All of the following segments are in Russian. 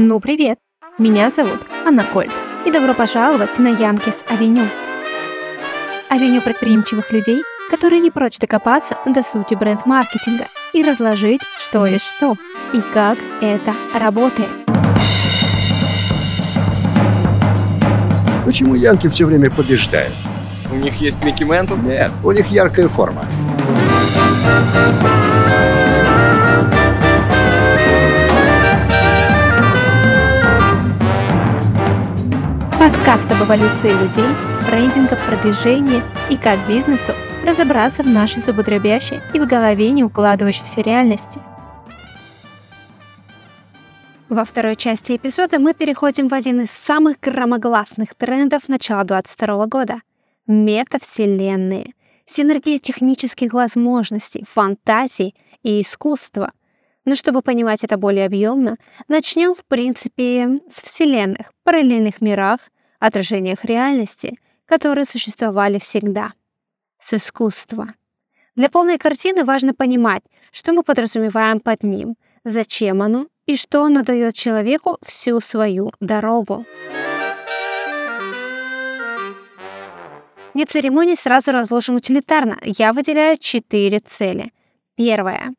Ну, привет! Меня зовут Анна Кольт, и добро пожаловать на Yankees Avenue. Авеню предприимчивых людей, которые не прочь докопаться до сути бренд-маркетинга и разложить, что есть что и как это работает. Почему Янки все время побеждают? У них есть Микки Ментл? Нет, у них яркая форма. Подкаст об эволюции людей, брендинга, продвижении и как бизнесу разобраться в нашей зубодробящей и в голове не укладывающейся реальности. Во второй части эпизода мы переходим в один из самых громогласных трендов начала 2022 года — метавселенные, синергия технических возможностей, фантазий и искусства. Но чтобы понимать это более объемно, начнем, в принципе, с вселенных, параллельных мирах, отражениях реальности, которые существовали всегда. С искусства. Для полной картины важно понимать, что мы подразумеваем под ним, зачем оно и что оно дает человеку всю свою дорогу. Не церемоний сразу разложим утилитарно. Я выделяю четыре цели. Первое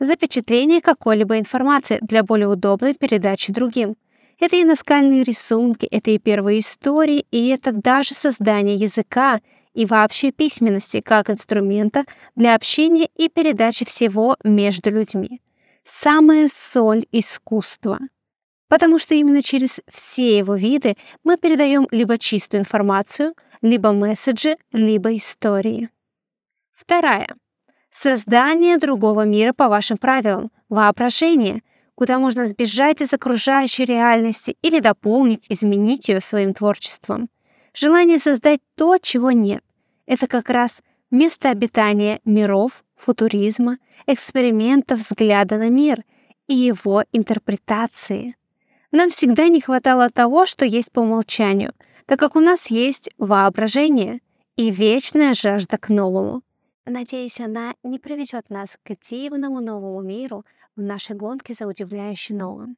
запечатление какой-либо информации для более удобной передачи другим. Это и наскальные рисунки, это и первые истории, и это даже создание языка и вообще письменности как инструмента для общения и передачи всего между людьми. Самая соль искусства. Потому что именно через все его виды мы передаем либо чистую информацию, либо месседжи, либо истории. Вторая Создание другого мира по вашим правилам, воображение, куда можно сбежать из окружающей реальности или дополнить, изменить ее своим творчеством. Желание создать то, чего нет. Это как раз место обитания миров, футуризма, экспериментов взгляда на мир и его интерпретации. Нам всегда не хватало того, что есть по умолчанию, так как у нас есть воображение и вечная жажда к новому. Надеюсь, она не приведет нас к дивному новому миру в нашей гонке за удивляющим новым.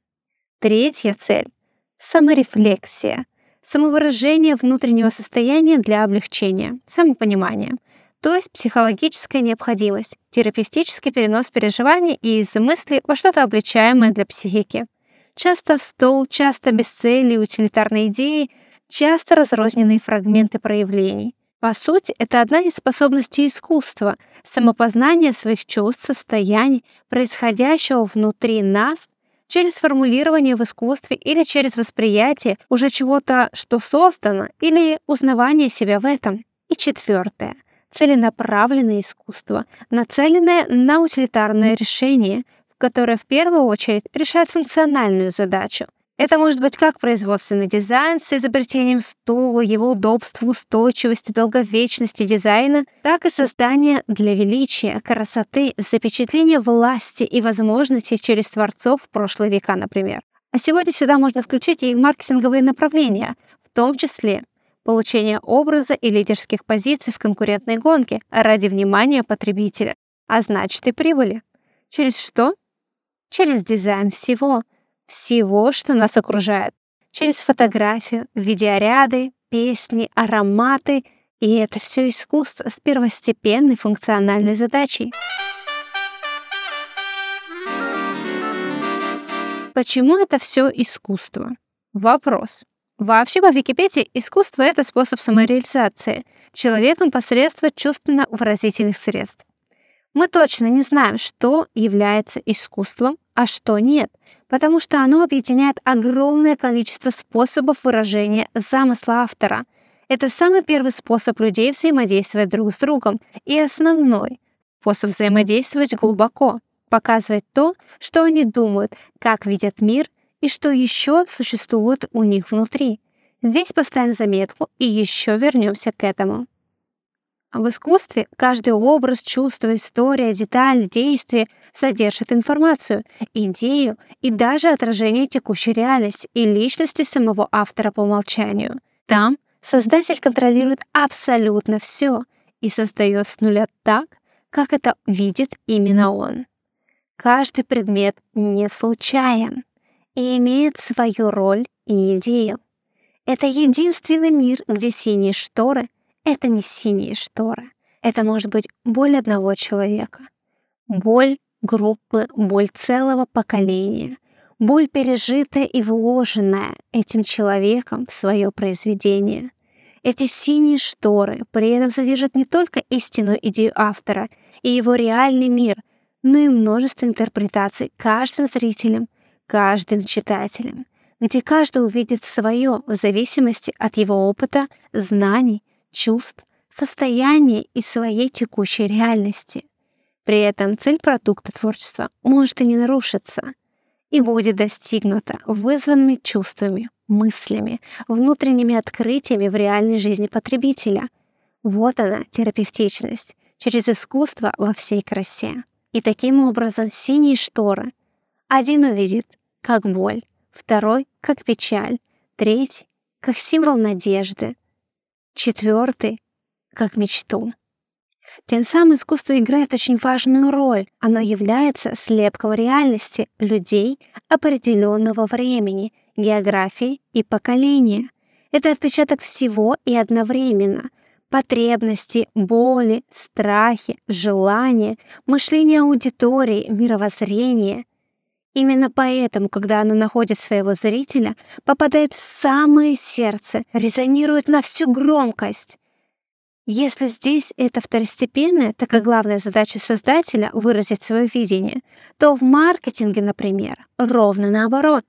Третья цель — саморефлексия, самовыражение внутреннего состояния для облегчения, самопонимания, то есть психологическая необходимость, терапевтический перенос переживаний из мысли во что-то обличаемое для психики. Часто в стол, часто без цели, утилитарные идеи, часто разрозненные фрагменты проявлений. По сути, это одна из способностей искусства — самопознание своих чувств, состояний, происходящего внутри нас через формулирование в искусстве или через восприятие уже чего-то, что создано, или узнавание себя в этом. И четвертое — целенаправленное искусство, нацеленное на утилитарное решение, которое в первую очередь решает функциональную задачу — это может быть как производственный дизайн с изобретением стула, его удобства, устойчивости, долговечности дизайна, так и создание для величия, красоты, запечатления власти и возможностей через творцов в прошлые века, например. А сегодня сюда можно включить и маркетинговые направления, в том числе получение образа и лидерских позиций в конкурентной гонке ради внимания потребителя, а значит и прибыли. Через что? Через дизайн всего — всего, что нас окружает, через фотографию, видеоряды, песни, ароматы, и это все искусство с первостепенной функциональной задачей. Почему это все искусство? Вопрос. Вообще по Википедии искусство — это способ самореализации человеком посредством чувственно-выразительных средств. Мы точно не знаем, что является искусством, а что нет, потому что оно объединяет огромное количество способов выражения замысла автора. Это самый первый способ людей взаимодействовать друг с другом и основной способ взаимодействовать глубоко, показывать то, что они думают, как видят мир и что еще существует у них внутри. Здесь поставим заметку и еще вернемся к этому. В искусстве каждый образ, чувство, история, деталь, действие содержит информацию, идею и даже отражение текущей реальности и личности самого автора по умолчанию. Там создатель контролирует абсолютно все и создает с нуля так, как это видит именно он. Каждый предмет не случайен. и имеет свою роль и идею. Это единственный мир, где синие шторы — это не синие шторы. Это может быть боль одного человека. Боль группы, боль целого поколения. Боль, пережитая и вложенная этим человеком в свое произведение. Эти синие шторы при этом содержат не только истинную идею автора и его реальный мир, но и множество интерпретаций каждым зрителем, каждым читателем, где каждый увидит свое в зависимости от его опыта, знаний, чувств, состояния и своей текущей реальности. При этом цель продукта творчества может и не нарушиться, и будет достигнута вызванными чувствами, мыслями, внутренними открытиями в реальной жизни потребителя. Вот она, терапевтичность, через искусство во всей красе. И таким образом синие шторы. Один увидит как боль, второй — как печаль, третий — как символ надежды, четвертый — как мечту. Тем самым искусство играет очень важную роль. Оно является слепком реальности людей определенного времени, географии и поколения. Это отпечаток всего и одновременно. Потребности, боли, страхи, желания, мышление аудитории, мировоззрение. Именно поэтому, когда оно находит своего зрителя, попадает в самое сердце, резонирует на всю громкость. Если здесь это второстепенное, так как главная задача создателя — выразить свое видение, то в маркетинге, например, ровно наоборот.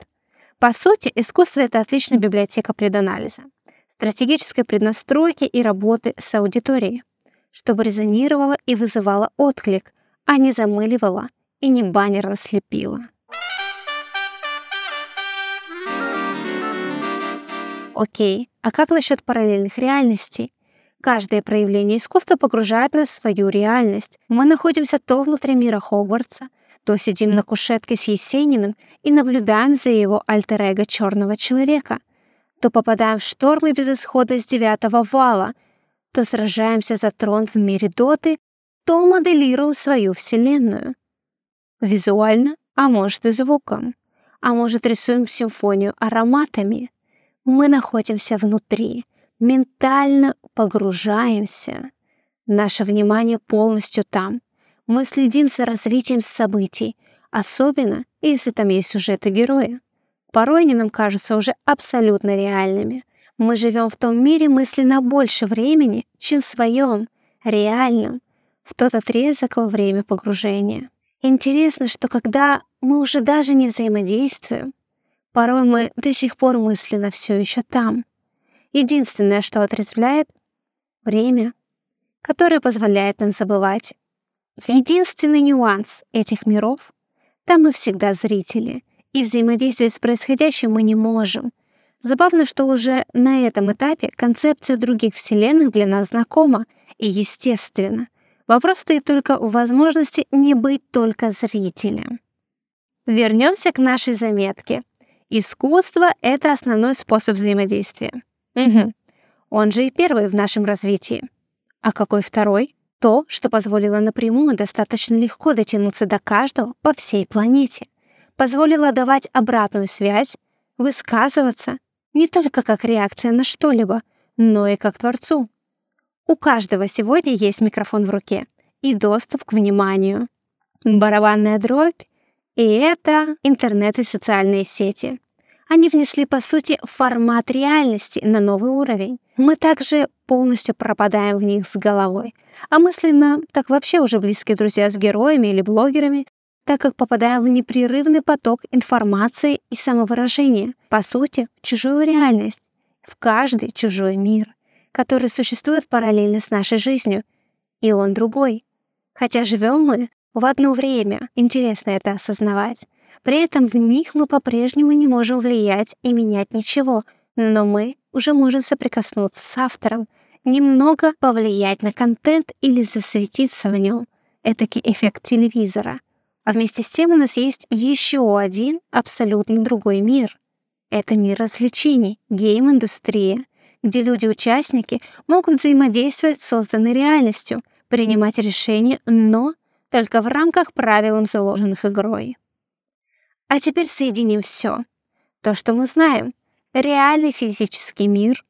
По сути, искусство — это отличная библиотека преданализа, стратегической преднастройки и работы с аудиторией, чтобы резонировало и вызывало отклик, а не замыливало и не баннер слепило. Окей, а как насчет параллельных реальностей? Каждое проявление искусства погружает нас в свою реальность. Мы находимся то внутри мира Хогвартса, то сидим на кушетке с Есениным и наблюдаем за его альтер-эго черного человека, то попадаем в штормы безысхода с девятого вала, то сражаемся за трон в мире Доты, то моделируем свою вселенную. Визуально, а может и звуком, а может рисуем симфонию ароматами — мы находимся внутри, ментально погружаемся. Наше внимание полностью там. Мы следим за развитием событий, особенно если там есть сюжеты героя. Порой они нам кажутся уже абсолютно реальными. Мы живем в том мире мысленно больше времени, чем в своем, реальном, в тот отрезок во время погружения. Интересно, что когда мы уже даже не взаимодействуем, Порой мы до сих пор мысленно все еще там. Единственное, что отрезвляет — время, которое позволяет нам забывать. Единственный нюанс этих миров — там мы всегда зрители, и взаимодействовать с происходящим мы не можем. Забавно, что уже на этом этапе концепция других вселенных для нас знакома и естественна. Вопрос стоит только в возможности не быть только зрителем. Вернемся к нашей заметке — Искусство — это основной способ взаимодействия. Угу. Он же и первый в нашем развитии. А какой второй? То, что позволило напрямую достаточно легко дотянуться до каждого по всей планете. Позволило давать обратную связь, высказываться не только как реакция на что-либо, но и как творцу. У каждого сегодня есть микрофон в руке и доступ к вниманию. Барабанная дробь и это интернет и социальные сети. Они внесли, по сути, формат реальности на новый уровень. Мы также полностью пропадаем в них с головой. А мысленно так вообще уже близкие друзья с героями или блогерами, так как попадаем в непрерывный поток информации и самовыражения, по сути, в чужую реальность, в каждый чужой мир, который существует параллельно с нашей жизнью, и он другой. Хотя живем мы в одно время, интересно это осознавать. При этом в них мы по-прежнему не можем влиять и менять ничего, но мы уже можем соприкоснуться с автором, немного повлиять на контент или засветиться в нем. Этакий эффект телевизора. А вместе с тем у нас есть еще один абсолютно другой мир. Это мир развлечений, гейм-индустрия, где люди-участники могут взаимодействовать с созданной реальностью, принимать решения, но только в рамках правил, заложенных игрой. А теперь соединим все. То, что мы знаем. Реальный физический мир,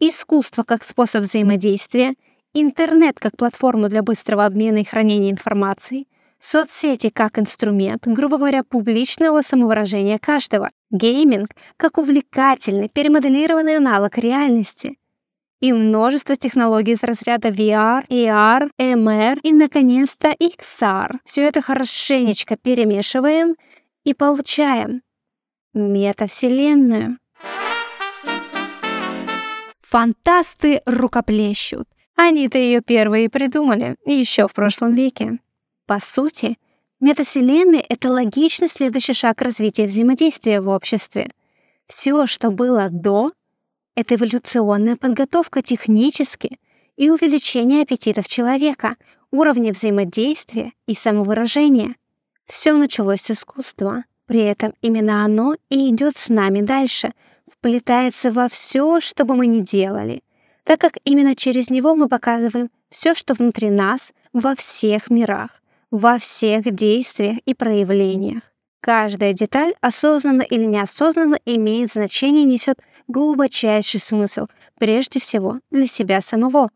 искусство как способ взаимодействия, интернет как платформа для быстрого обмена и хранения информации, соцсети как инструмент, грубо говоря, публичного самовыражения каждого, гейминг как увлекательный, перемоделированный аналог реальности — и множество технологий из разряда VR, AR, MR и, наконец-то, XR. Все это хорошенечко перемешиваем и получаем метавселенную. Фантасты рукоплещут. Они-то ее первые придумали, еще в прошлом веке. По сути, метавселенная — это логичный следующий шаг развития взаимодействия в обществе. Все, что было до, это эволюционная подготовка технически и увеличение аппетитов человека, уровня взаимодействия и самовыражения. Все началось с искусства. При этом именно оно и идет с нами дальше, вплетается во все, что бы мы ни делали, так как именно через него мы показываем все, что внутри нас во всех мирах, во всех действиях и проявлениях. Каждая деталь, осознанно или неосознанно, имеет значение и несет глубочайший смысл, прежде всего для себя самого.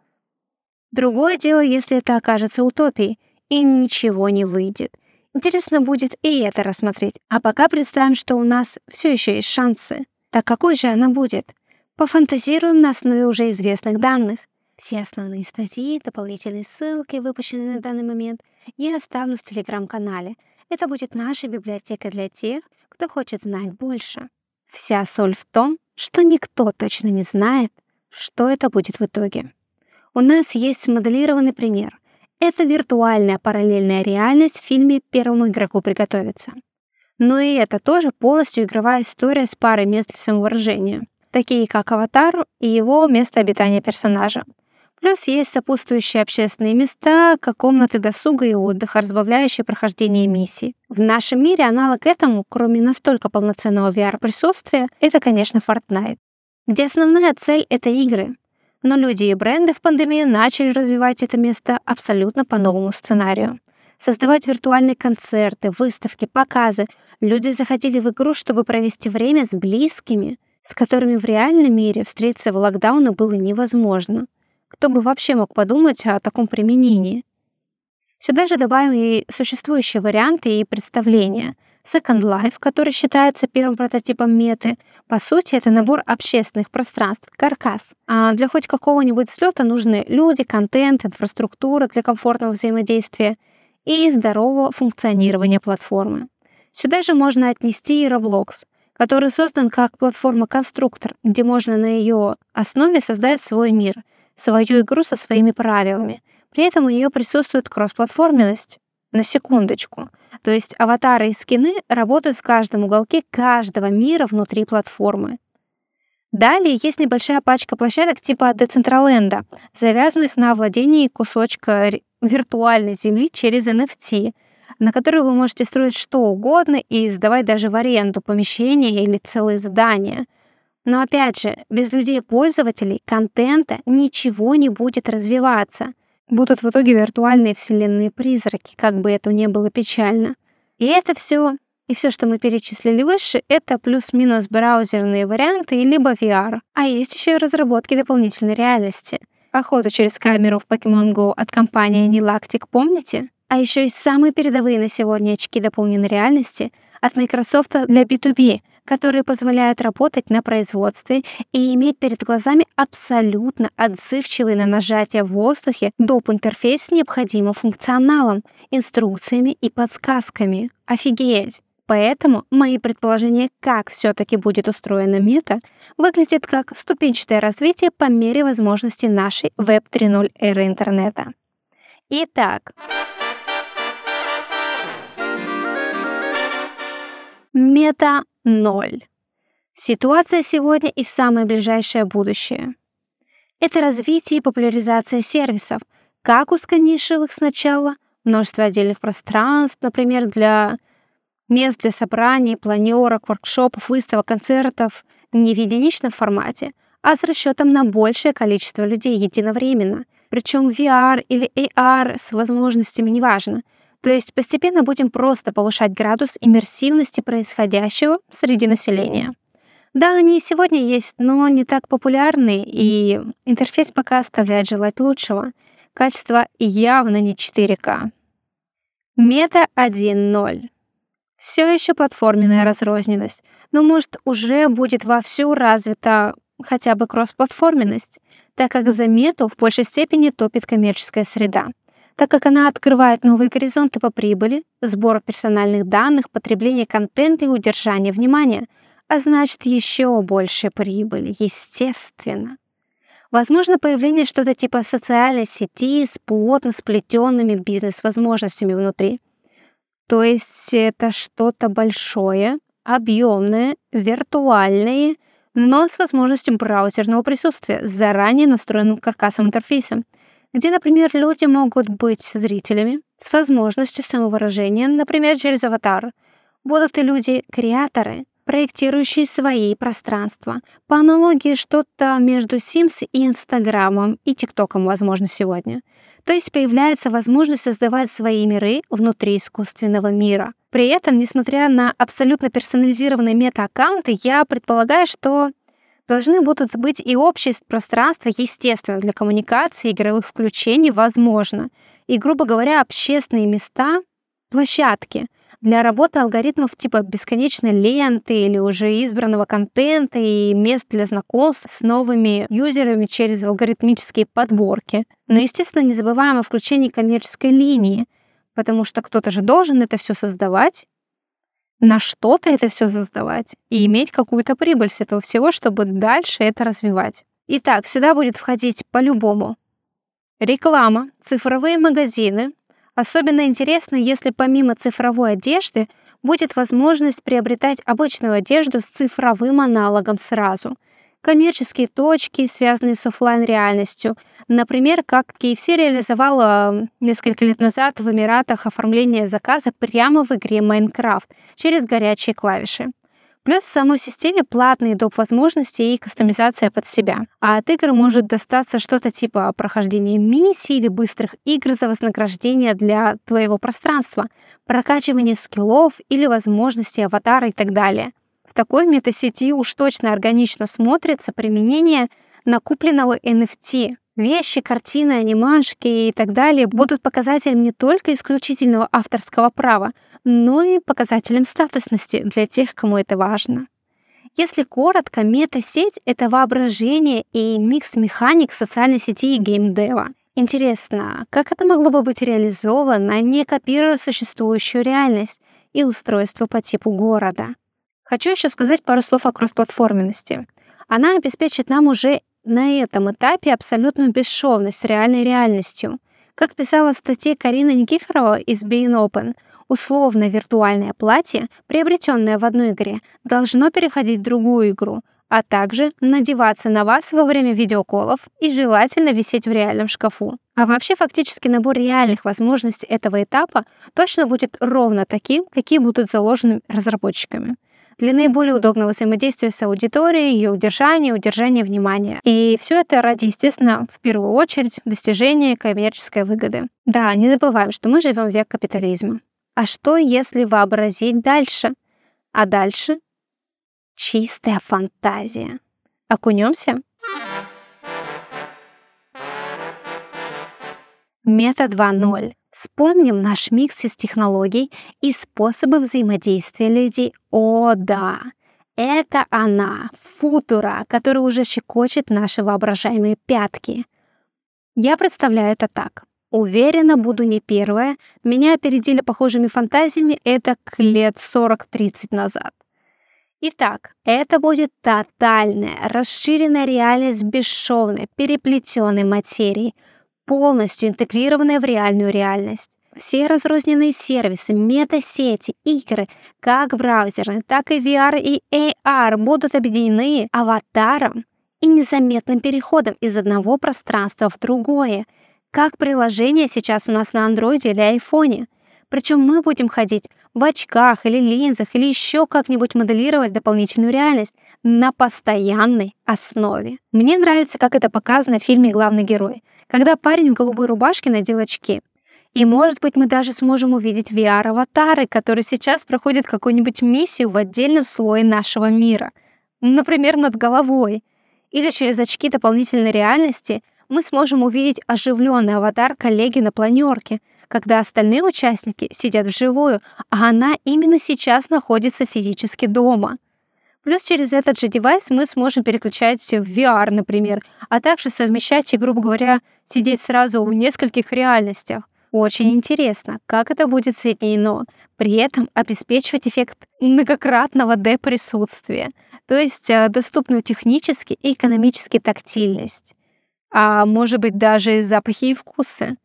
Другое дело, если это окажется утопией, и ничего не выйдет. Интересно будет и это рассмотреть. А пока представим, что у нас все еще есть шансы. Так какой же она будет? Пофантазируем на основе уже известных данных. Все основные статьи, дополнительные ссылки, выпущенные на данный момент, я оставлю в телеграм-канале. Это будет наша библиотека для тех, кто хочет знать больше. Вся соль в том, что никто точно не знает, что это будет в итоге. У нас есть смоделированный пример. Это виртуальная параллельная реальность в фильме «Первому игроку приготовиться». Но и это тоже полностью игровая история с парой мест для самовыражения, такие как «Аватар» и его место обитания персонажа. Плюс есть сопутствующие общественные места, как комнаты досуга и отдыха, разбавляющие прохождение миссий. В нашем мире аналог этому, кроме настолько полноценного VR-присутствия, это, конечно, Fortnite, где основная цель — это игры. Но люди и бренды в пандемию начали развивать это место абсолютно по новому сценарию. Создавать виртуальные концерты, выставки, показы. Люди заходили в игру, чтобы провести время с близкими, с которыми в реальном мире встретиться в локдауне было невозможно. Кто бы вообще мог подумать о таком применении? Сюда же добавим и существующие варианты и представления. Second Life, который считается первым прототипом меты, по сути, это набор общественных пространств, каркас. А для хоть какого-нибудь взлета нужны люди, контент, инфраструктура для комфортного взаимодействия и здорового функционирования платформы. Сюда же можно отнести и Roblox, который создан как платформа-конструктор, где можно на ее основе создать свой мир — свою игру со своими правилами. При этом у нее присутствует кроссплатформенность. На секундочку. То есть аватары и скины работают в каждом уголке каждого мира внутри платформы. Далее есть небольшая пачка площадок типа Decentraland, завязанных на владении кусочка виртуальной земли через NFT, на которой вы можете строить что угодно и сдавать даже в аренду помещения или целые здания – но опять же, без людей-пользователей контента ничего не будет развиваться. Будут в итоге виртуальные вселенные призраки, как бы это ни было печально. И это все, и все, что мы перечислили выше, это плюс-минус браузерные варианты либо VR. А есть еще и разработки дополнительной реальности. Охоту через камеру в Pokemon Go от компании Nilactic, помните? А еще есть самые передовые на сегодня очки дополненной реальности от Microsoft для B2B, которые позволяют работать на производстве и иметь перед глазами абсолютно отзывчивый на нажатие в воздухе доп. интерфейс с необходимым функционалом, инструкциями и подсказками. Офигеть! Поэтому мои предположения, как все-таки будет устроена мета, выглядят как ступенчатое развитие по мере возможностей нашей Web 3.0 эры интернета. Итак, Мета 0. Ситуация сегодня и в самое ближайшее будущее. Это развитие и популяризация сервисов, как узконишевых сначала, множество отдельных пространств, например, для мест для собраний, планерок, воркшопов, выставок, концертов, не в единичном формате, а с расчетом на большее количество людей единовременно, причем VR или AR с возможностями неважно – то есть постепенно будем просто повышать градус иммерсивности происходящего среди населения. Да, они и сегодня есть, но не так популярны, и интерфейс пока оставляет желать лучшего. Качество явно не 4К. Мета 1.0. Все еще платформенная разрозненность, но может уже будет вовсю развита хотя бы кроссплатформенность, так как за мету в большей степени топит коммерческая среда, так как она открывает новые горизонты по прибыли, сбору персональных данных, потребления контента и удержания внимания, а значит еще больше прибыли, естественно. Возможно, появление что-то типа социальной сети с плотно сплетенными бизнес-возможностями внутри. То есть это что-то большое, объемное, виртуальное, но с возможностью браузерного присутствия, с заранее настроенным каркасом интерфейсом, где, например, люди могут быть зрителями с возможностью самовыражения, например, через аватар. Будут и люди-креаторы, проектирующие свои пространства. По аналогии что-то между Sims и Инстаграмом и ТикТоком, возможно, сегодня. То есть появляется возможность создавать свои миры внутри искусственного мира. При этом, несмотря на абсолютно персонализированные мета-аккаунты, я предполагаю, что должны будут быть и общее пространство, естественно, для коммуникации, игровых включений, возможно. И, грубо говоря, общественные места, площадки — для работы алгоритмов типа бесконечной ленты или уже избранного контента и мест для знакомств с новыми юзерами через алгоритмические подборки. Но, естественно, не забываем о включении коммерческой линии, потому что кто-то же должен это все создавать, на что-то это все создавать и иметь какую-то прибыль с этого всего, чтобы дальше это развивать. Итак, сюда будет входить по-любому реклама, цифровые магазины, Особенно интересно, если помимо цифровой одежды будет возможность приобретать обычную одежду с цифровым аналогом сразу. Коммерческие точки, связанные с офлайн реальностью Например, как KFC реализовала несколько лет назад в Эмиратах оформление заказа прямо в игре Minecraft через горячие клавиши. Плюс в самой системе платные доп. возможности и кастомизация под себя. А от игр может достаться что-то типа прохождения миссий или быстрых игр за вознаграждение для твоего пространства, прокачивание скиллов или возможности аватара и так далее. В такой метасети уж точно органично смотрится применение накупленного NFT, Вещи, картины, анимашки и так далее будут показателем не только исключительного авторского права, но и показателем статусности для тех, кому это важно. Если коротко, мета-сеть — это воображение и микс механик социальной сети и геймдева. Интересно, как это могло бы быть реализовано, не копируя существующую реальность и устройство по типу города? Хочу еще сказать пару слов о кроссплатформенности. Она обеспечит нам уже на этом этапе абсолютную бесшовность с реальной реальностью. Как писала в статье Карина Никифорова из Being Open, условно виртуальное платье, приобретенное в одной игре, должно переходить в другую игру, а также надеваться на вас во время видеоколов и желательно висеть в реальном шкафу. А вообще фактически набор реальных возможностей этого этапа точно будет ровно таким, какие будут заложены разработчиками для наиболее удобного взаимодействия с аудиторией, ее удержания, удержания внимания. И все это ради, естественно, в первую очередь достижения коммерческой выгоды. Да, не забываем, что мы живем в век капитализма. А что, если вообразить дальше? А дальше чистая фантазия. Окунемся? Мета 2.0. Вспомним наш микс из технологий и способов взаимодействия людей. О, да! Это она, футура, которая уже щекочет наши воображаемые пятки. Я представляю это так. Уверена, буду не первая. Меня опередили похожими фантазиями это к лет 40-30 назад. Итак, это будет тотальная, расширенная реальность бесшовной, переплетенной материи – полностью интегрированная в реальную реальность. Все разрозненные сервисы, метасети, игры, как браузерные, так и VR и AR будут объединены аватаром и незаметным переходом из одного пространства в другое, как приложение сейчас у нас на андроиде или айфоне. Причем мы будем ходить в очках или линзах или еще как-нибудь моделировать дополнительную реальность на постоянной основе. Мне нравится, как это показано в фильме «Главный герой», когда парень в голубой рубашке надел очки. И, может быть, мы даже сможем увидеть VR-аватары, которые сейчас проходят какую-нибудь миссию в отдельном слое нашего мира. например, над головой. Или через очки дополнительной реальности мы сможем увидеть оживленный аватар коллеги на планерке, когда остальные участники сидят вживую, а она именно сейчас находится физически дома. Плюс через этот же девайс мы сможем переключать в VR, например, а также совмещать и, грубо говоря, сидеть сразу в нескольких реальностях. Очень интересно, как это будет соединено, при этом обеспечивать эффект многократного D-присутствия, то есть э, доступную технически и экономически тактильность. А может быть даже запахи и вкусы.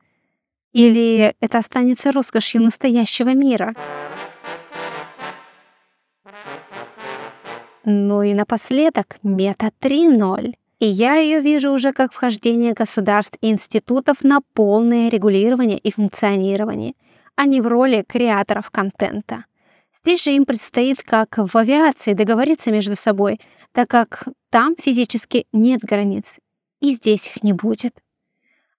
Или это останется роскошью настоящего мира? Ну и напоследок мета 3.0. И я ее вижу уже как вхождение государств и институтов на полное регулирование и функционирование, а не в роли креаторов контента. Здесь же им предстоит, как в авиации, договориться между собой, так как там физически нет границ, и здесь их не будет.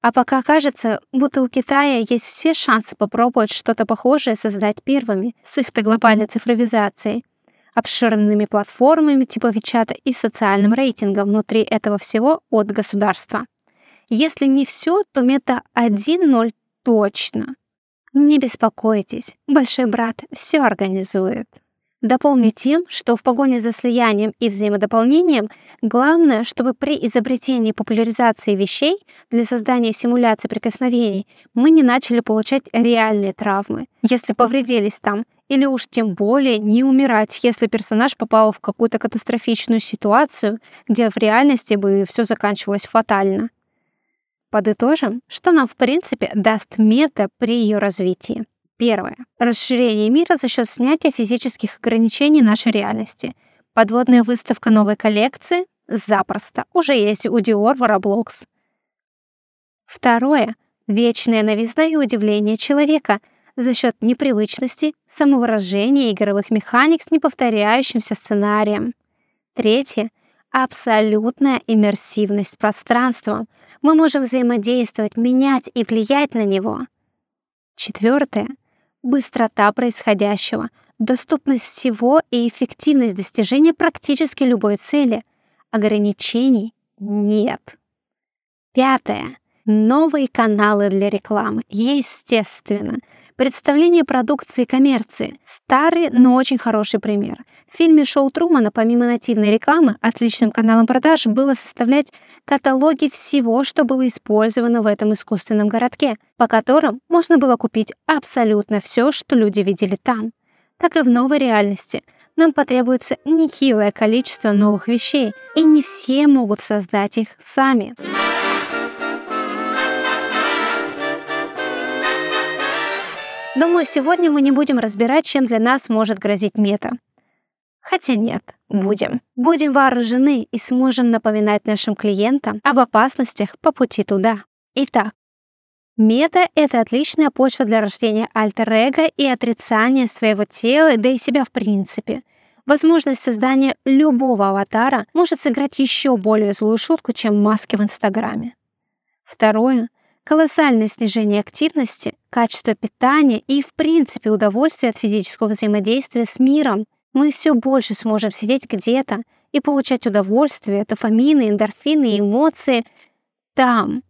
А пока кажется, будто у Китая есть все шансы попробовать что-то похожее создать первыми с их-то глобальной цифровизацией, обширными платформами типа Вичата и социальным рейтингом внутри этого всего от государства. Если не все, то мета 1.0 точно. Не беспокойтесь, большой брат все организует. Дополню тем, что в погоне за слиянием и взаимодополнением главное, чтобы при изобретении и популяризации вещей для создания симуляции прикосновений мы не начали получать реальные травмы, если повредились там, или уж тем более не умирать, если персонаж попал в какую-то катастрофичную ситуацию, где в реальности бы все заканчивалось фатально. Подытожим, что нам в принципе даст мета при ее развитии. Первое. Расширение мира за счет снятия физических ограничений нашей реальности. Подводная выставка новой коллекции? Запросто. Уже есть у Dior в Roblox. Второе. Вечная новизна и удивление человека за счет непривычности, самовыражения игровых механик с неповторяющимся сценарием. Третье. Абсолютная иммерсивность пространства. Мы можем взаимодействовать, менять и влиять на него. Четвертое быстрота происходящего, доступность всего и эффективность достижения практически любой цели. Ограничений нет. Пятое. Новые каналы для рекламы. Естественно. Представление продукции коммерции. Старый, но очень хороший пример. В фильме «Шоу Трумана» помимо нативной рекламы, отличным каналом продаж было составлять каталоги всего, что было использовано в этом искусственном городке, по которым можно было купить абсолютно все, что люди видели там. Так и в новой реальности – нам потребуется нехилое количество новых вещей, и не все могут создать их сами. Думаю, сегодня мы не будем разбирать, чем для нас может грозить мета. Хотя нет, будем. Будем вооружены и сможем напоминать нашим клиентам об опасностях по пути туда. Итак, мета — это отличная почва для рождения альтер-эго и отрицания своего тела, да и себя в принципе. Возможность создания любого аватара может сыграть еще более злую шутку, чем маски в Инстаграме. Второе колоссальное снижение активности, качества питания и, в принципе, удовольствие от физического взаимодействия с миром. Мы все больше сможем сидеть где-то и получать удовольствие, дофамины, эндорфины эмоции там,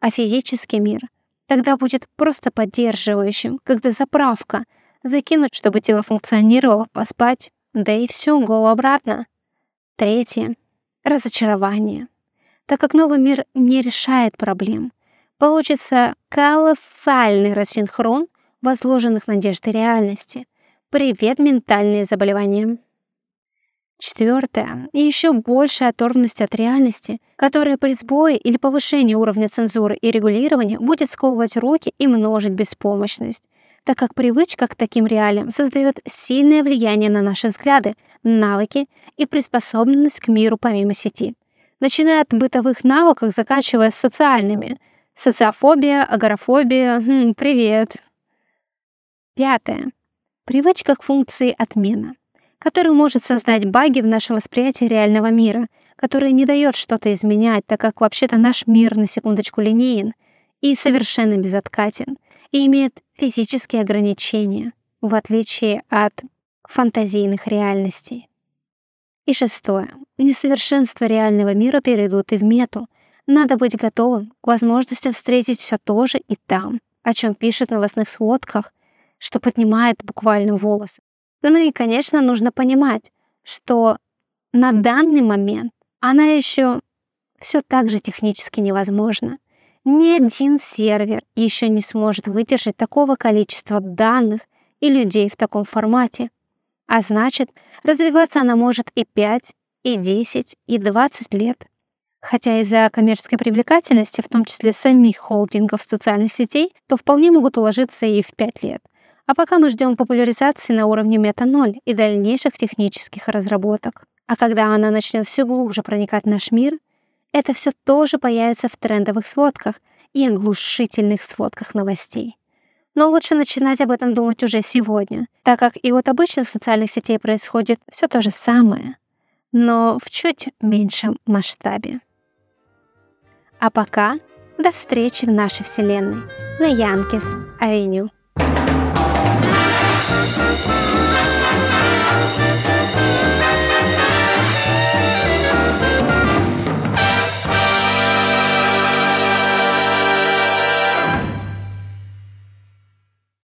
а физический мир тогда будет просто поддерживающим, когда заправка, закинуть, чтобы тело функционировало, поспать, да и все, го обратно. Третье. Разочарование. Так как новый мир не решает проблем, Получится колоссальный рассинхрон возложенных надежд и реальности. Привет, ментальные заболевания. Четвертое. И еще большая оторванность от реальности, которая при сбое или повышении уровня цензуры и регулирования будет сковывать руки и множить беспомощность, так как привычка к таким реалиям создает сильное влияние на наши взгляды, навыки и приспособленность к миру помимо сети. Начиная от бытовых навыков, заканчивая социальными – Социофобия, агорафобия. Хм, привет. Пятое. Привычка к функции отмена, которая может создать баги в нашем восприятии реального мира, которая не дает что-то изменять, так как вообще-то наш мир на секундочку линеен и совершенно безоткатен, и имеет физические ограничения, в отличие от фантазийных реальностей. И шестое. Несовершенства реального мира перейдут и в мету. Надо быть готовым к возможности встретить все то же и там, о чем пишут в новостных сводках, что поднимает буквально волосы. Ну и, конечно, нужно понимать, что на данный момент она еще все так же технически невозможна. Ни один сервер еще не сможет выдержать такого количества данных и людей в таком формате. А значит, развиваться она может и 5, и 10, и 20 лет. Хотя из-за коммерческой привлекательности, в том числе самих холдингов социальных сетей, то вполне могут уложиться и в 5 лет. А пока мы ждем популяризации на уровне мета-0 и дальнейших технических разработок. А когда она начнет все глубже проникать в наш мир, это все тоже появится в трендовых сводках и оглушительных сводках новостей. Но лучше начинать об этом думать уже сегодня, так как и от обычных социальных сетей происходит все то же самое, но в чуть меньшем масштабе. А пока до встречи в нашей вселенной на Янкис Авеню.